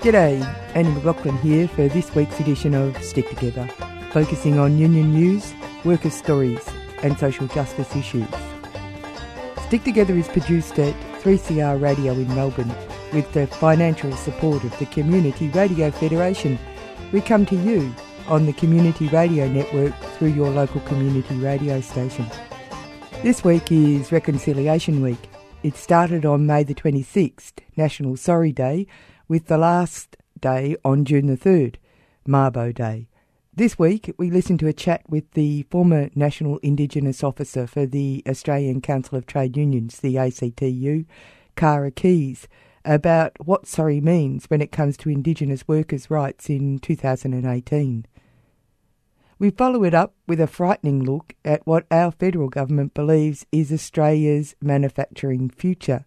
G'day, Annie McLaughlin here for this week's edition of Stick Together, focusing on union news, workers' stories, and social justice issues. Stick Together is produced at 3CR Radio in Melbourne with the financial support of the Community Radio Federation. We come to you on the Community Radio Network through your local community radio station. This week is Reconciliation Week. It started on May the 26th, National Sorry Day, with the last day on June the 3rd, Mabo Day. This week, we listen to a chat with the former National Indigenous Officer for the Australian Council of Trade Unions, the ACTU, Kara Keys, about what sorry means when it comes to Indigenous workers' rights in 2018. We follow it up with a frightening look at what our federal government believes is Australia's manufacturing future.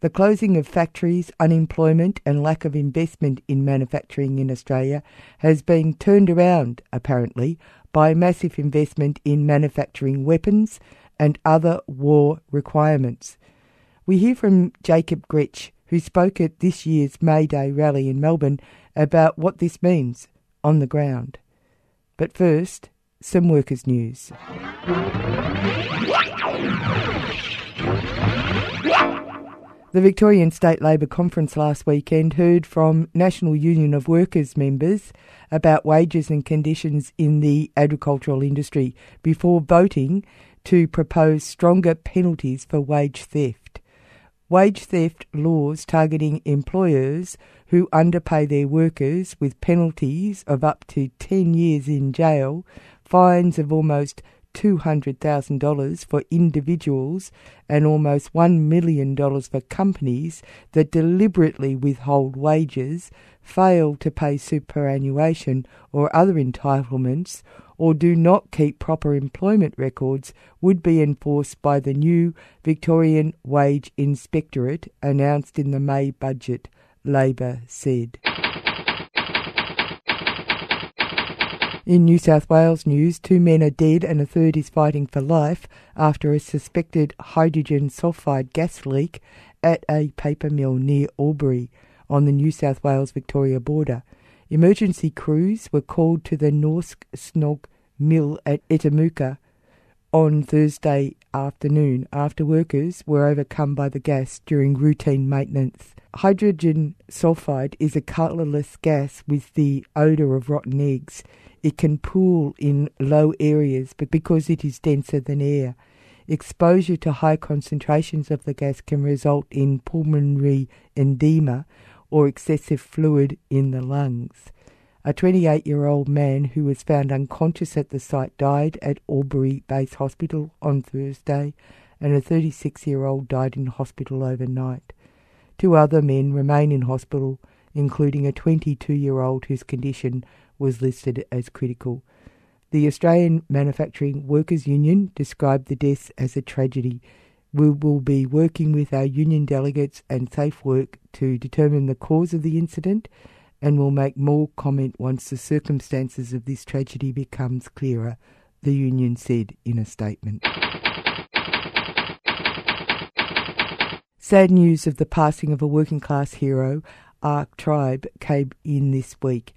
The closing of factories, unemployment, and lack of investment in manufacturing in Australia has been turned around, apparently, by massive investment in manufacturing weapons and other war requirements. We hear from Jacob Gretsch, who spoke at this year's May Day rally in Melbourne about what this means on the ground. But first, some workers' news. The Victorian State Labor Conference last weekend heard from National Union of Workers members about wages and conditions in the agricultural industry before voting to propose stronger penalties for wage theft. Wage theft laws targeting employers who underpay their workers with penalties of up to 10 years in jail, fines of almost $200,000 for individuals and almost $1 million for companies that deliberately withhold wages, fail to pay superannuation or other entitlements, or do not keep proper employment records would be enforced by the new Victorian Wage Inspectorate announced in the May budget, Labor said. In New South Wales news, two men are dead and a third is fighting for life after a suspected hydrogen sulfide gas leak at a paper mill near Albury on the New South Wales Victoria border. Emergency crews were called to the Norske Skog mill at Ettamogah on Thursday afternoon after workers were overcome by the gas during routine maintenance. Hydrogen sulfide is a colourless gas with the odour of rotten eggs. It can pool in low areas, but because it is denser than air, exposure to high concentrations of the gas can result in pulmonary edema or excessive fluid in the lungs. A 28 year old man who was found unconscious at the site died at Albury Base Hospital on Thursday, and a 36 year old died in hospital overnight. Two other men remain in hospital, including a 22 year old whose condition was listed as critical. The Australian Manufacturing Workers Union described the deaths as a tragedy. We will be working with our union delegates and Safe Work to determine the cause of the incident and will make more comment once the circumstances of this tragedy becomes clearer, the union said in a statement. Sad news of the passing of a working class hero, Ark Tribe, came in this week.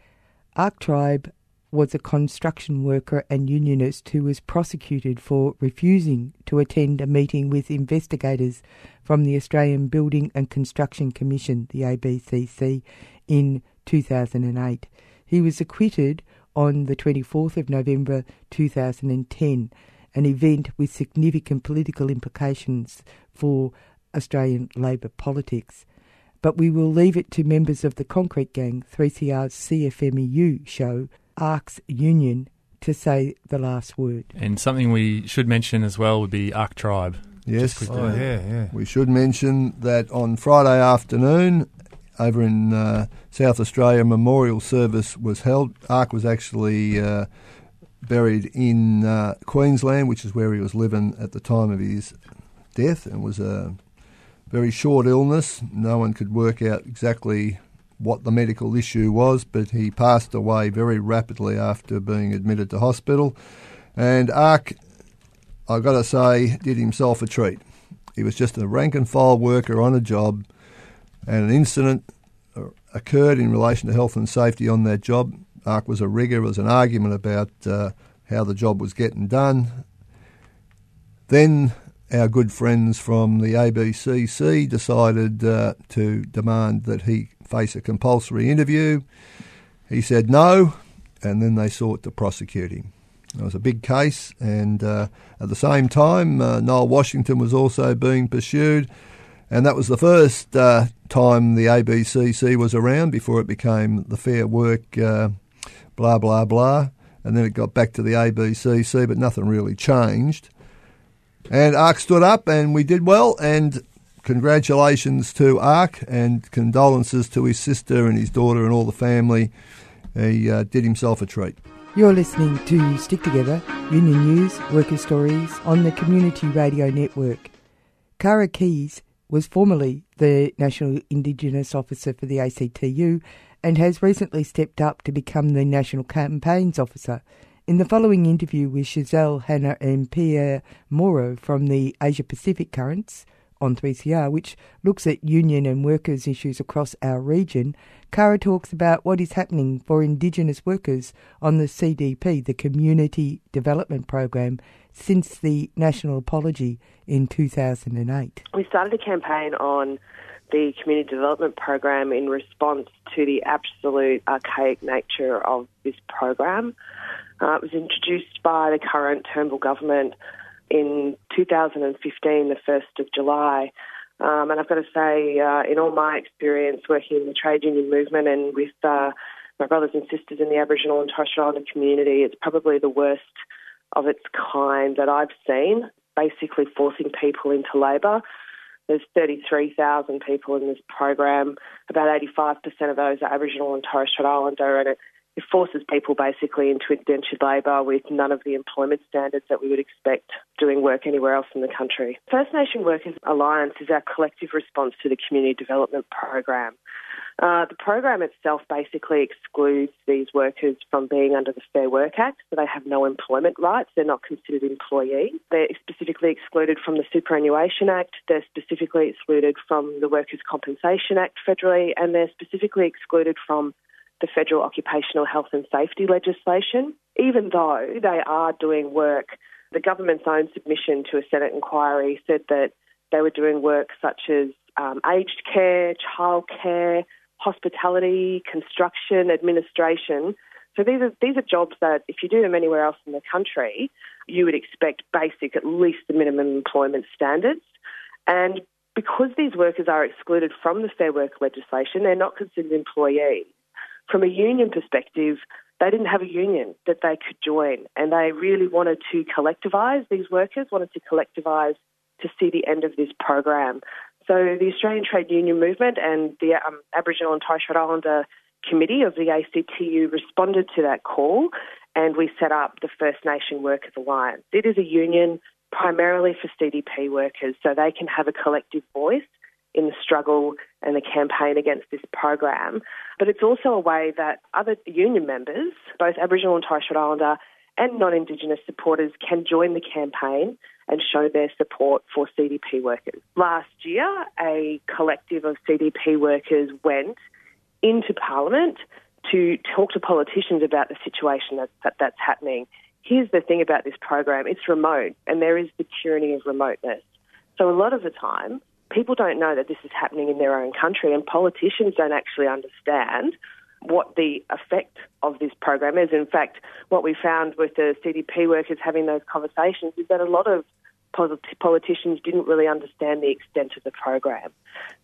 Ark Tribe was a construction worker and unionist who was prosecuted for refusing to attend a meeting with investigators from the Australian Building and Construction Commission, the ABCC, in 2008. He was acquitted on the 24th of November 2010, an event with significant political implications for Australian Labor politics but we will leave it to members of the Concrete Gang, 3CR's CFMEU show, ARC's Union, to say the last word. And something we should mention as well would be Ark Tribe. Yes, oh, yeah, yeah. We should mention that on Friday afternoon, over in uh, South Australia, a memorial service was held. Ark was actually uh, buried in uh, Queensland, which is where he was living at the time of his death, and was a very short illness. No one could work out exactly what the medical issue was, but he passed away very rapidly after being admitted to hospital. And Ark, I've got to say, did himself a treat. He was just a rank and file worker on a job, and an incident occurred in relation to health and safety on that job. Ark was a rigger. There was an argument about uh, how the job was getting done. Then our good friends from the ABCC decided uh, to demand that he face a compulsory interview. He said no, and then they sought to prosecute him. It was a big case, and uh, at the same time, uh, Noel Washington was also being pursued, and that was the first uh, time the ABCC was around before it became the Fair Work uh, blah blah blah, and then it got back to the ABCC, but nothing really changed. And Ark stood up, and we did well, and congratulations to Ark and condolences to his sister and his daughter and all the family. He uh, did himself a treat. You're listening to Stick Together, Union News, Worker Stories on the Community Radio Network. Kara Keys was formerly the National Indigenous Officer for the ACTU and has recently stepped up to become the National Campaigns Officer. In the following interview with Giselle Hanna and Pierre Moreau from the Asia Pacific Currents on 3CR, which looks at union and workers' issues across our region, Kara talks about what is happening for Indigenous workers on the CDP, the Community Development Program, since the national apology in 2008. We started a campaign on the Community Development Program in response to the absolute archaic nature of this program. Uh, it was introduced by the current Turnbull government in 2015, the 1st of July. Um, and I've got to say, uh, in all my experience working in the trade union movement and with uh, my brothers and sisters in the Aboriginal and Torres Strait Islander community, it's probably the worst of its kind that I've seen, basically forcing people into labour. There's 33,000 people in this program. About 85% of those are Aboriginal and Torres Strait Islander, and it it forces people basically into indentured labour with none of the employment standards that we would expect doing work anywhere else in the country. First Nation Workers Alliance is our collective response to the Community Development Program. Uh, the program itself basically excludes these workers from being under the Fair Work Act, so they have no employment rights. They're not considered employees. They're specifically excluded from the Superannuation Act. They're specifically excluded from the Workers' Compensation Act federally, and they're specifically excluded from the federal occupational health and safety legislation, even though they are doing work. The government's own submission to a Senate inquiry said that they were doing work such as um, aged care, childcare, hospitality, construction, administration. So these are these are jobs that if you do them anywhere else in the country, you would expect basic, at least the minimum employment standards. And because these workers are excluded from the Fair Work legislation, they're not considered employees from a union perspective, they didn't have a union that they could join, and they really wanted to collectivise. These workers wanted to collectivise to see the end of this program. So the Australian Trade Union Movement and the um, Aboriginal and Torres Strait Islander Committee of the ACTU responded to that call, and we set up the First Nation Workers Alliance. It is a union primarily for CDP workers, so they can have a collective voice in the struggle and the campaign against this program. But it's also a way that other union members, both Aboriginal and Torres Strait Islander and non-Indigenous supporters, can join the campaign and show their support for CDP workers. Last year, a collective of CDP workers went into Parliament to talk to politicians about the situation that, that, that's happening. Here's the thing about this program it's remote, and there is the tyranny of remoteness. So, a lot of the time, people don't know that this is happening in their own country, and politicians don't actually understand what the effect of this program is. In fact, what we found with the CDP workers having those conversations is that a lot of politicians didn't really understand the extent of the program.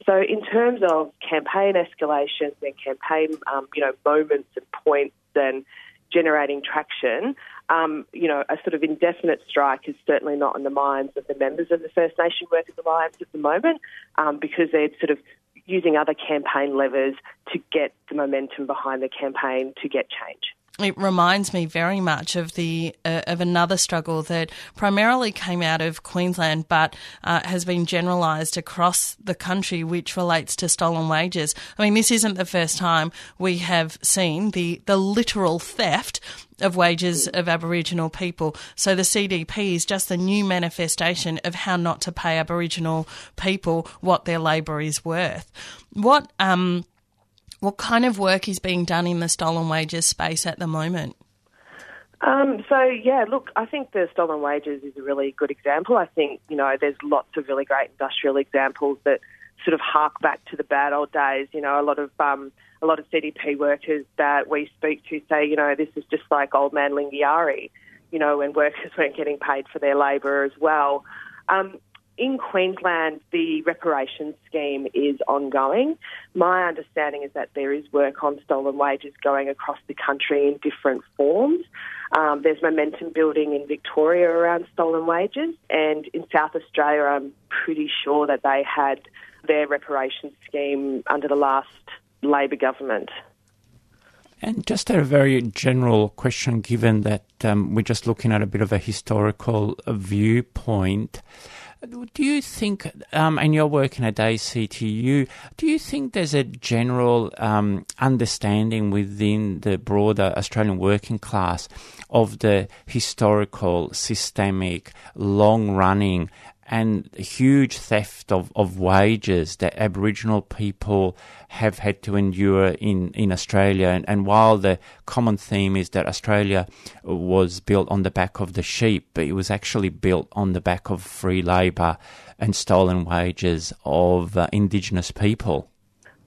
So, in terms of campaign escalations and campaign, um, you know, moments and points and generating traction, um, you know, a sort of indefinite strike is certainly not in the minds of the members of the First Nation Workers Alliance at the moment um, because they're sort of using other campaign levers to get the momentum behind the campaign to get change it reminds me very much of the uh, of another struggle that primarily came out of Queensland, but uh, has been generalised across the country, which relates to stolen wages. I mean, this isn't the first time we have seen the the literal theft of wages of Aboriginal people. So the CDP is just a new manifestation of how not to pay Aboriginal people what their labour is worth. What um What kind of work is being done in the stolen wages space at the moment? Um, so yeah, look, I think the stolen wages is a really good example. I think you know there's lots of really great industrial examples that sort of hark back to the bad old days. You know, a lot of um, a lot of CDP workers that we speak to say, you know, this is just like old man Lingiari. You know, when workers weren't getting paid for their labour as well. Um, in Queensland, the reparations scheme is ongoing. My understanding is that there is work on stolen wages going across the country in different forms. Um, there's momentum building in Victoria around stolen wages, and in South Australia, I'm pretty sure that they had their reparations scheme under the last Labor government. And just a very general question, given that um, we're just looking at a bit of a historical viewpoint. Do you think, um, and you're working at ACTU, do you think there's a general um, understanding within the broader Australian working class of the historical, systemic, long running and huge theft of, of wages that Aboriginal people have had to endure in, in Australia. And, and while the common theme is that Australia was built on the back of the sheep, but it was actually built on the back of free labour and stolen wages of uh, Indigenous people.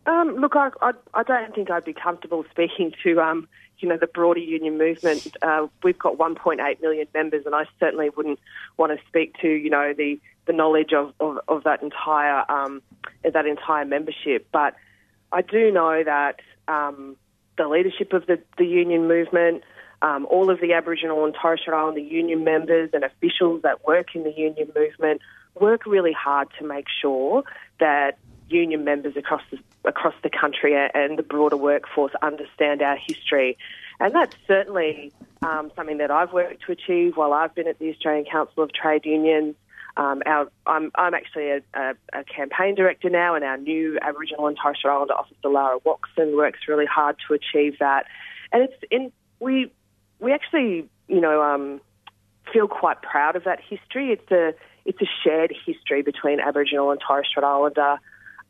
Um, look, I, I, I, don't think I'd be comfortable speaking to um, you know, the broader union movement. Uh, we've got 1.8 million members, and I certainly wouldn't want to speak to, you know, the, the knowledge of, of, of that entire um, that entire membership. But I do know that um, the leadership of the, the union movement, um, all of the Aboriginal and Torres Strait Islander union members and officials that work in the union movement work really hard to make sure that union members across the, across the country and the broader workforce understand our history. And that's certainly um, something that I've worked to achieve while I've been at the Australian Council of Trade Unions. Um, our, I'm, I'm, actually a, a, a, campaign director now, and our new Aboriginal and Torres Strait Islander officer, Lara Watson, works really hard to achieve that. And it's in, we we actually, you know, um, feel quite proud of that history. It's a it's a shared history between Aboriginal and Torres Strait Islander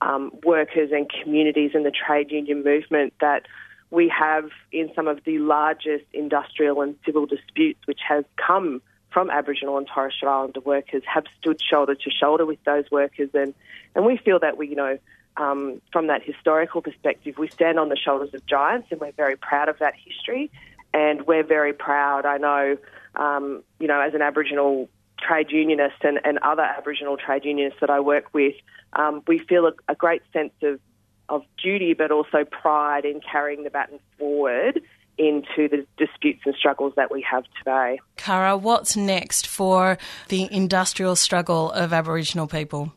um, workers and communities in the trade union movement that we have in some of the largest industrial and civil disputes which has come from Aboriginal and Torres Strait Islander workers have stood shoulder to shoulder with those workers. And, and we feel that we, you know, um, from that historical perspective, we stand on the shoulders of giants and we're very proud of that history. And we're very proud, I know, um, you know, as an Aboriginal trade unionist and, and other Aboriginal trade unionists that I work with, um, we feel a, a great sense of, of duty but also pride in carrying the baton forward into the disputes and struggles that we have today. Kara, what's next for the industrial struggle of Aboriginal people?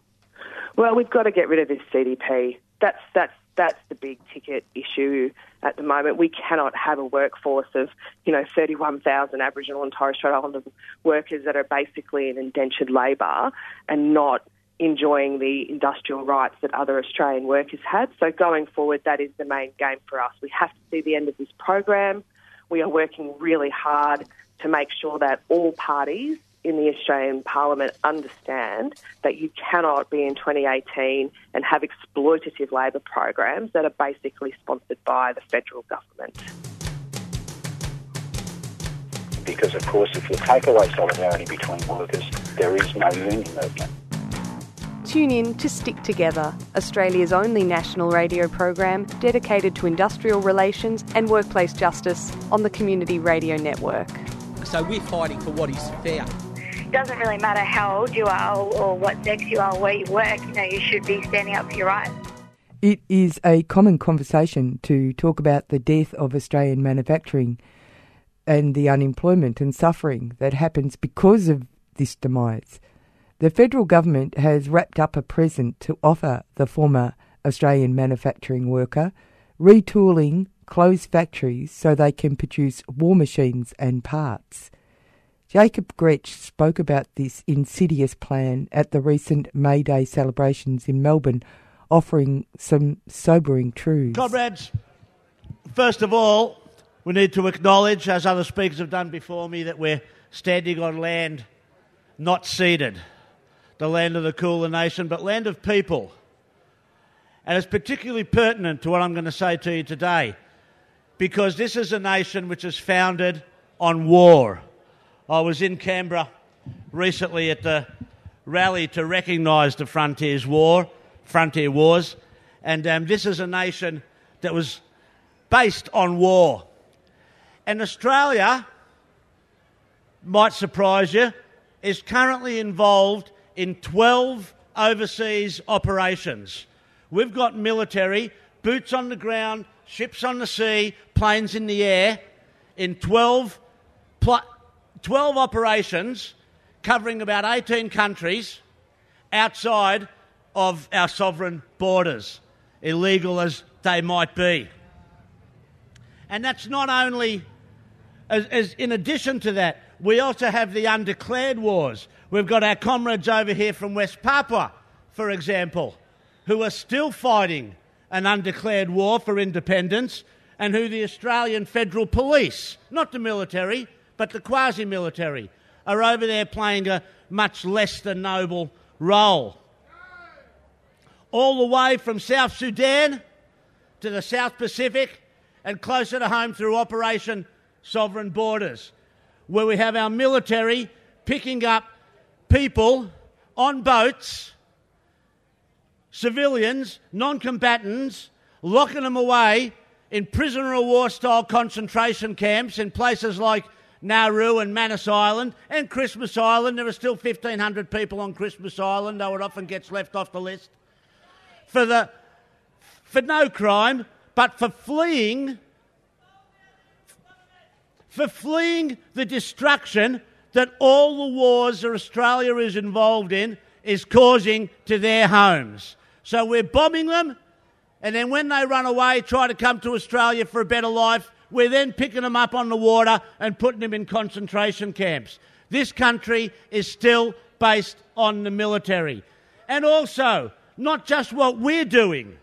Well, we've got to get rid of this CDP. That's that's that's the big ticket issue at the moment. We cannot have a workforce of, you know, 31,000 Aboriginal and Torres Strait Islander workers that are basically in indentured labour and not enjoying the industrial rights that other Australian workers had. So going forward, that is the main game for us. We have to see the end of this program. We are working really hard to make sure that all parties in the Australian Parliament understand that you cannot be in 2018 and have exploitative labour programs that are basically sponsored by the federal government. Because, of course, if you take away solidarity between workers, there is no union movement. Tune in to Stick Together, Australia's only national radio program dedicated to industrial relations and workplace justice on the Community Radio Network. So we're fighting for what is fair. It doesn't really matter how old you are or what sex you are, or where you work, you know, you should be standing up for your rights. It is a common conversation to talk about the death of Australian manufacturing and the unemployment and suffering that happens because of this demise. The federal government has wrapped up a present to offer the former Australian manufacturing worker, retooling closed factories so they can produce war machines and parts. Jacob Gretsch spoke about this insidious plan at the recent May Day celebrations in Melbourne, offering some sobering truths. Comrades, first of all, we need to acknowledge, as other speakers have done before me, that we're standing on land not ceded the land of the Kulin Nation, but land of people. And it's particularly pertinent to what I'm going to say to you today because this is a nation which is founded on war. I was in Canberra recently at the rally to recognise the Frontiers War, Frontier Wars, and um, this is a nation that was based on war. And Australia, might surprise you, is currently involved in 12 overseas operations. We've got military, boots on the ground, ships on the sea, planes in the air, in 12, pl- 12 operations covering about 18 countries outside of our sovereign borders, illegal as they might be. And that's not only, as, as, in addition to that, we also have the undeclared wars. We've got our comrades over here from West Papua, for example, who are still fighting an undeclared war for independence and who the Australian Federal Police, not the military, but the quasi military, are over there playing a much less than noble role. All the way from South Sudan to the South Pacific and closer to home through Operation Sovereign Borders, where we have our military picking up people on boats, civilians, non combatants, locking them away in prisoner of war style concentration camps in places like Nauru and Manus Island and Christmas Island. There are still 1,500 people on Christmas Island, though it often gets left off the list. For, the, for no crime, but for fleeing, for fleeing the destruction that all the wars that Australia is involved in is causing to their homes. So we're bombing them, and then when they run away, try to come to Australia for a better life, we're then picking them up on the water and putting them in concentration camps. This country is still based on the military. And also, not just what we're doing,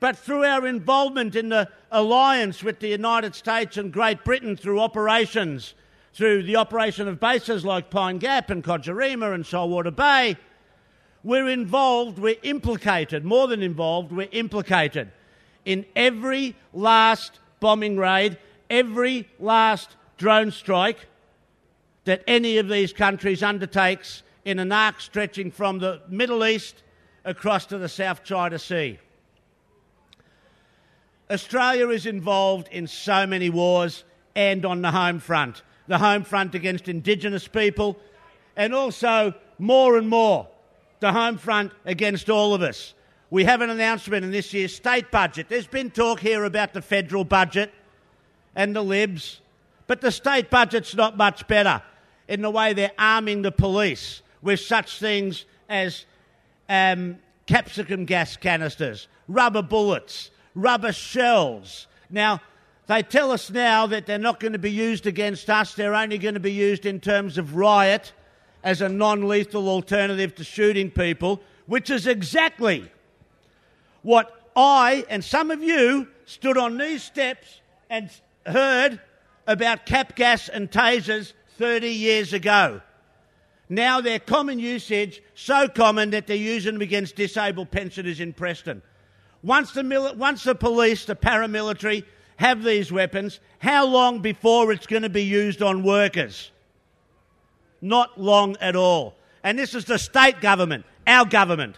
but through our involvement in the alliance with the United States and Great Britain through operations, through the operation of bases like Pine Gap and Kojarena and Saltwater Bay, we're involved, we're implicated, more than involved, we're implicated in every last bombing raid, every last drone strike that any of these countries undertakes in an arc stretching from the Middle East across to the South China Sea. Australia is involved in so many wars and on the home front. The home front against Indigenous people, and also more and more the home front against all of us. We have an announcement in this year's state budget. There's been talk here about the federal budget and the Libs, but the state budget's not much better in the way they're arming the police with such things as um, capsicum gas canisters, rubber bullets, rubber shells. Now, they tell us now that they're not going to be used against us, they're only going to be used in terms of riot as a non lethal alternative to shooting people, which is exactly what I and some of you stood on these steps and heard about cap gas and tasers 30 years ago. Now they're common usage, so common that they're using them against disabled pensioners in Preston. Once the, mili- once the police, the paramilitary, have these weapons, how long before it's going to be used on workers? Not long at all. And this is the state government, our government.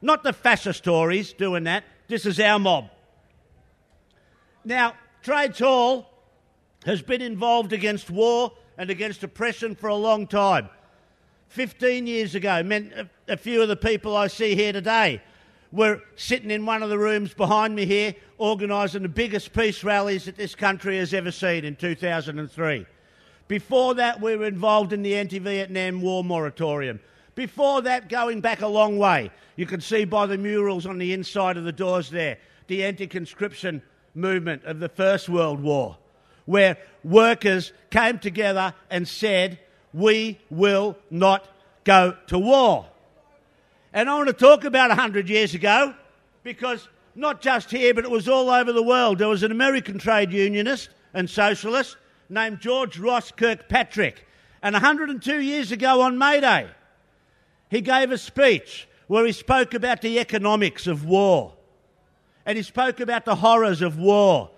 Not the fascist Tories doing that. This is our mob. Now, Trades Hall has been involved against war and against oppression for a long time. 15 years ago, meant a few of the people I see here today were sitting in one of the rooms behind me here organising the biggest peace rallies that this country has ever seen in 2003. Before that, we were involved in the anti Vietnam War moratorium. Before that, going back a long way, you can see by the murals on the inside of the doors there, the anti conscription movement of the First World War, where workers came together and said, We will not go to war. And I want to talk about 100 years ago because not just here, but it was all over the world. There was an American trade unionist and socialist named George Ross Kirkpatrick. And 102 years ago on May Day, he gave a speech where he spoke about the economics of war. And he spoke about the horrors of war.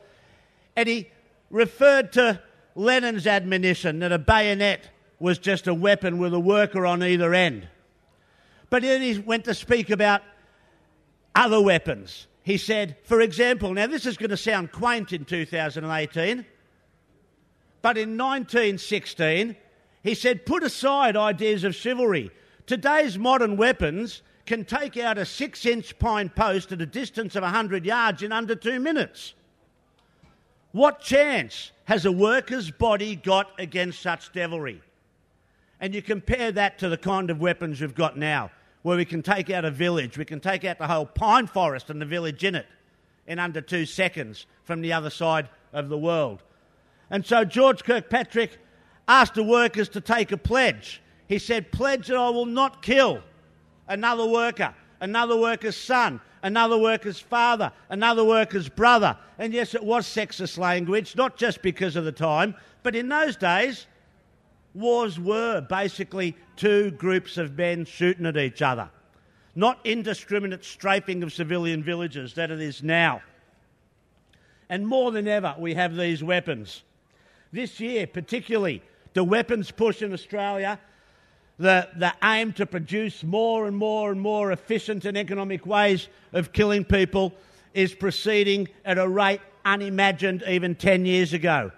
And he referred to Lenin's admonition that a bayonet was just a weapon with a worker on either end. But then he went to speak about other weapons. He said, for example, now this is going to sound quaint in 2018, but in 1916, he said, put aside ideas of chivalry. Today's modern weapons can take out a six inch pine post at a distance of 100 yards in under two minutes. What chance has a worker's body got against such devilry? And you compare that to the kind of weapons we've got now, where we can take out a village, we can take out the whole pine forest and the village in it in under two seconds from the other side of the world. And so George Kirkpatrick asked the workers to take a pledge. He said, Pledge that I will not kill another worker, another worker's son, another worker's father, another worker's brother. And yes, it was sexist language, not just because of the time, but in those days, wars were basically two groups of men shooting at each other, not indiscriminate strafing of civilian villages that it is now. And more than ever, we have these weapons. This year, particularly, the weapons push in Australia, the, the aim to produce more and more and more efficient and economic ways of killing people is proceeding at a rate unimagined even 10 years ago.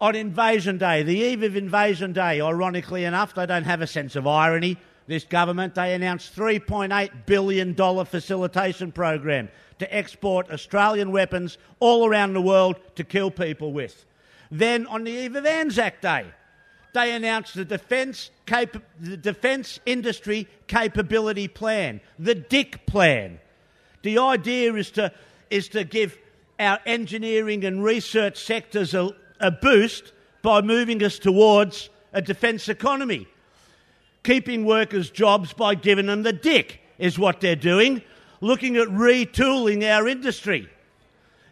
On Invasion Day, the eve of Invasion Day, ironically enough, they don't have a sense of irony. This government, they announced $3.8 billion facilitation program to export Australian weapons all around the world to kill people with. Then, on the eve of Anzac Day, they announced the Defence, Cap- the Defence Industry Capability Plan, the DIC Plan. The idea is to, is to give our engineering and research sectors a, a boost by moving us towards a defence economy. Keeping workers' jobs by giving them the dick is what they're doing, looking at retooling our industry.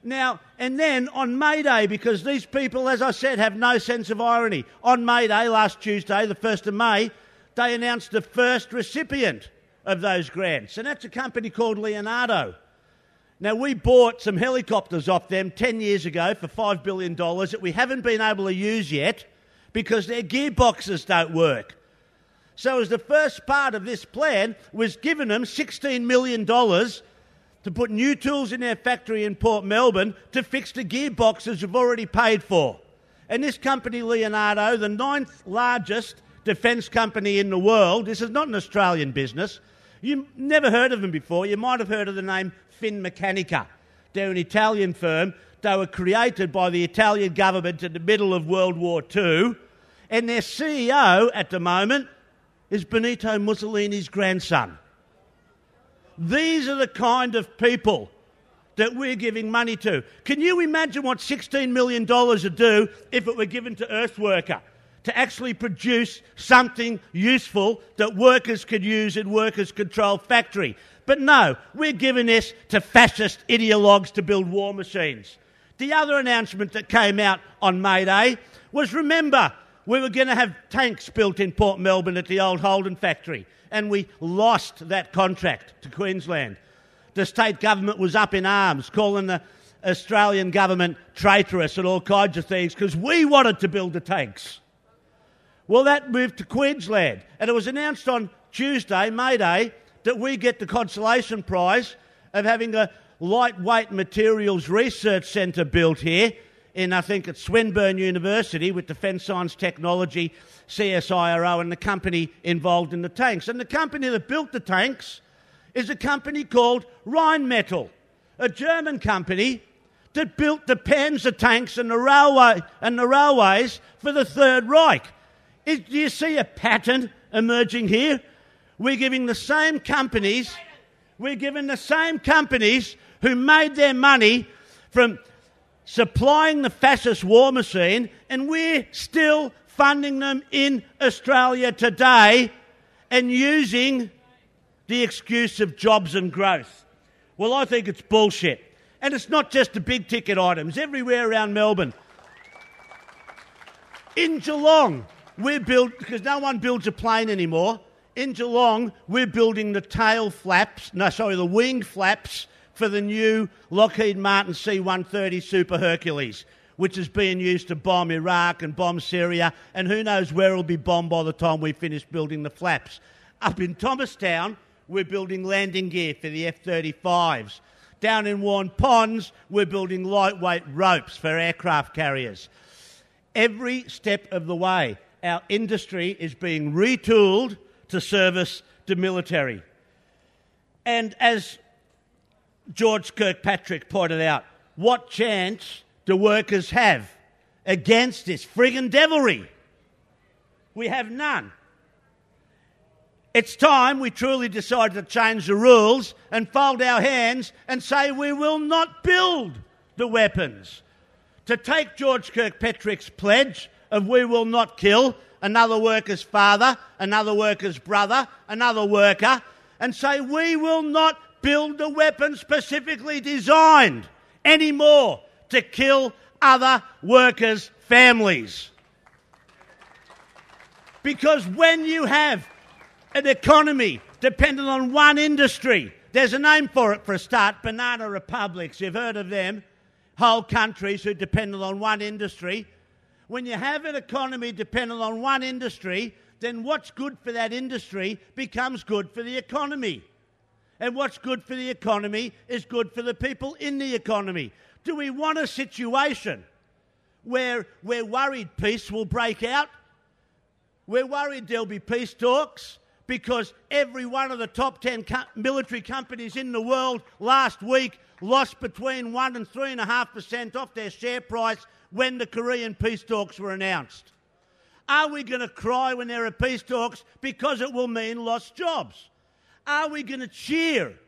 Now, and then on May Day, because these people, as I said, have no sense of irony, on May Day, last Tuesday, the 1st of May, they announced the first recipient of those grants, and that's a company called Leonardo. Now, we bought some helicopters off them 10 years ago for $5 billion that we haven't been able to use yet because their gearboxes don't work. So, as the first part of this plan was giving them $16 million to put new tools in their factory in Port Melbourne to fix the gearboxes we've already paid for. And this company, Leonardo, the ninth largest defence company in the world, this is not an Australian business. You've never heard of them before. You might have heard of the name Finmeccanica. They're an Italian firm. They were created by the Italian government in the middle of World War II. And their CEO at the moment is Benito Mussolini's grandson. These are the kind of people that we're giving money to. Can you imagine what $16 million would do if it were given to Earthworker to actually produce something useful that workers could use in workers' controlled factory? But no, we're giving this to fascist ideologues to build war machines. The other announcement that came out on May Day was remember, we were going to have tanks built in Port Melbourne at the old Holden factory and we lost that contract to Queensland. The state government was up in arms, calling the Australian government traitorous and all kinds of things because we wanted to build the tanks. Well, that moved to Queensland, and it was announced on Tuesday, May Day, that we get the consolation prize of having a lightweight materials research centre built here in, I think it's Swinburne University with Defence Science Technology CSIRO and the company involved in the tanks. And the company that built the tanks is a company called Rheinmetall, a German company that built the Panzer tanks and the railway and the railways for the Third Reich. Is, do you see a pattern emerging here? We're giving the same companies, we're giving the same companies who made their money from supplying the fascist war machine, and we're still funding them in Australia today and using the excuse of jobs and growth. Well, I think it's bullshit. And it's not just the big ticket items, everywhere around Melbourne. In Geelong, we're built because no one builds a plane anymore. In Geelong, we're building the tail flaps, no, sorry, the wing flaps for the new Lockheed Martin C 130 Super Hercules, which is being used to bomb Iraq and bomb Syria, and who knows where it'll be bombed by the time we finish building the flaps. Up in Thomastown, we're building landing gear for the F 35s. Down in Waurn Ponds, we're building lightweight ropes for aircraft carriers. Every step of the way, our industry is being retooled to service the military. And as George Kirkpatrick pointed out, what chance do workers have against this friggin' devilry? We have none. It's time we truly decided to change the rules and fold our hands and say we will not build the weapons. To take George Kirkpatrick's pledge of we will not kill another worker's father, another worker's brother, another worker, and say we will not build a weapon specifically designed anymore to kill other workers' families. Because when you have an economy dependent on one industry, there's a name for it for a start banana republics. You've heard of them. Whole countries who depend on one industry. When you have an economy dependent on one industry, then what's good for that industry becomes good for the economy. And what's good for the economy is good for the people in the economy. Do we want a situation where we're worried peace will break out? We're worried there'll be peace talks because every one of the top 10 co- military companies in the world last week lost between 1 and 3.5% off their share price when the Korean peace talks were announced. Are we going to cry when there are peace talks because it will mean lost jobs? Are we going to cheer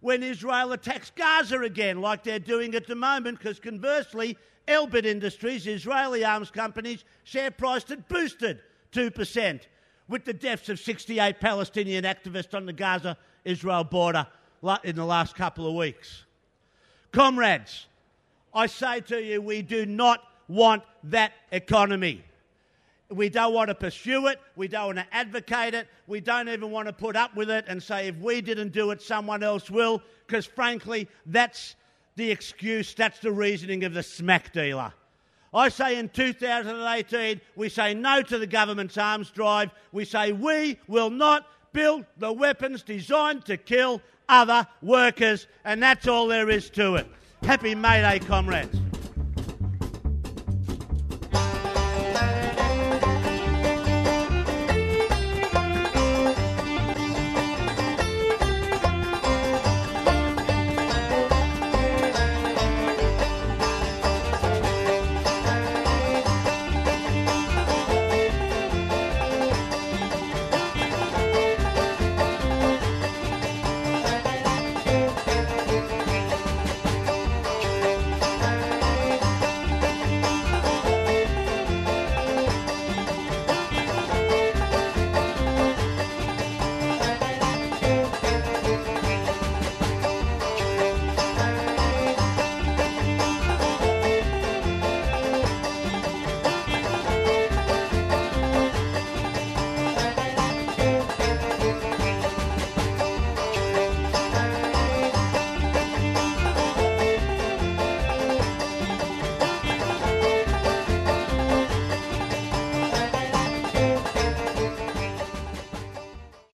when Israel attacks Gaza again, like they're doing at the moment? Because conversely, Elbit Industries, Israeli arms companies, share price had boosted 2% with the deaths of 68 Palestinian activists on the Gaza Israel border in the last couple of weeks. Comrades, I say to you, we do not want that economy. We don't want to pursue it. We don't want to advocate it. We don't even want to put up with it and say, if we didn't do it, someone else will. Because frankly, that's the excuse, that's the reasoning of the smack dealer. I say in 2018, we say no to the government's arms drive. We say we will not build the weapons designed to kill other workers, and that's all there is to it. Happy May Day, comrades.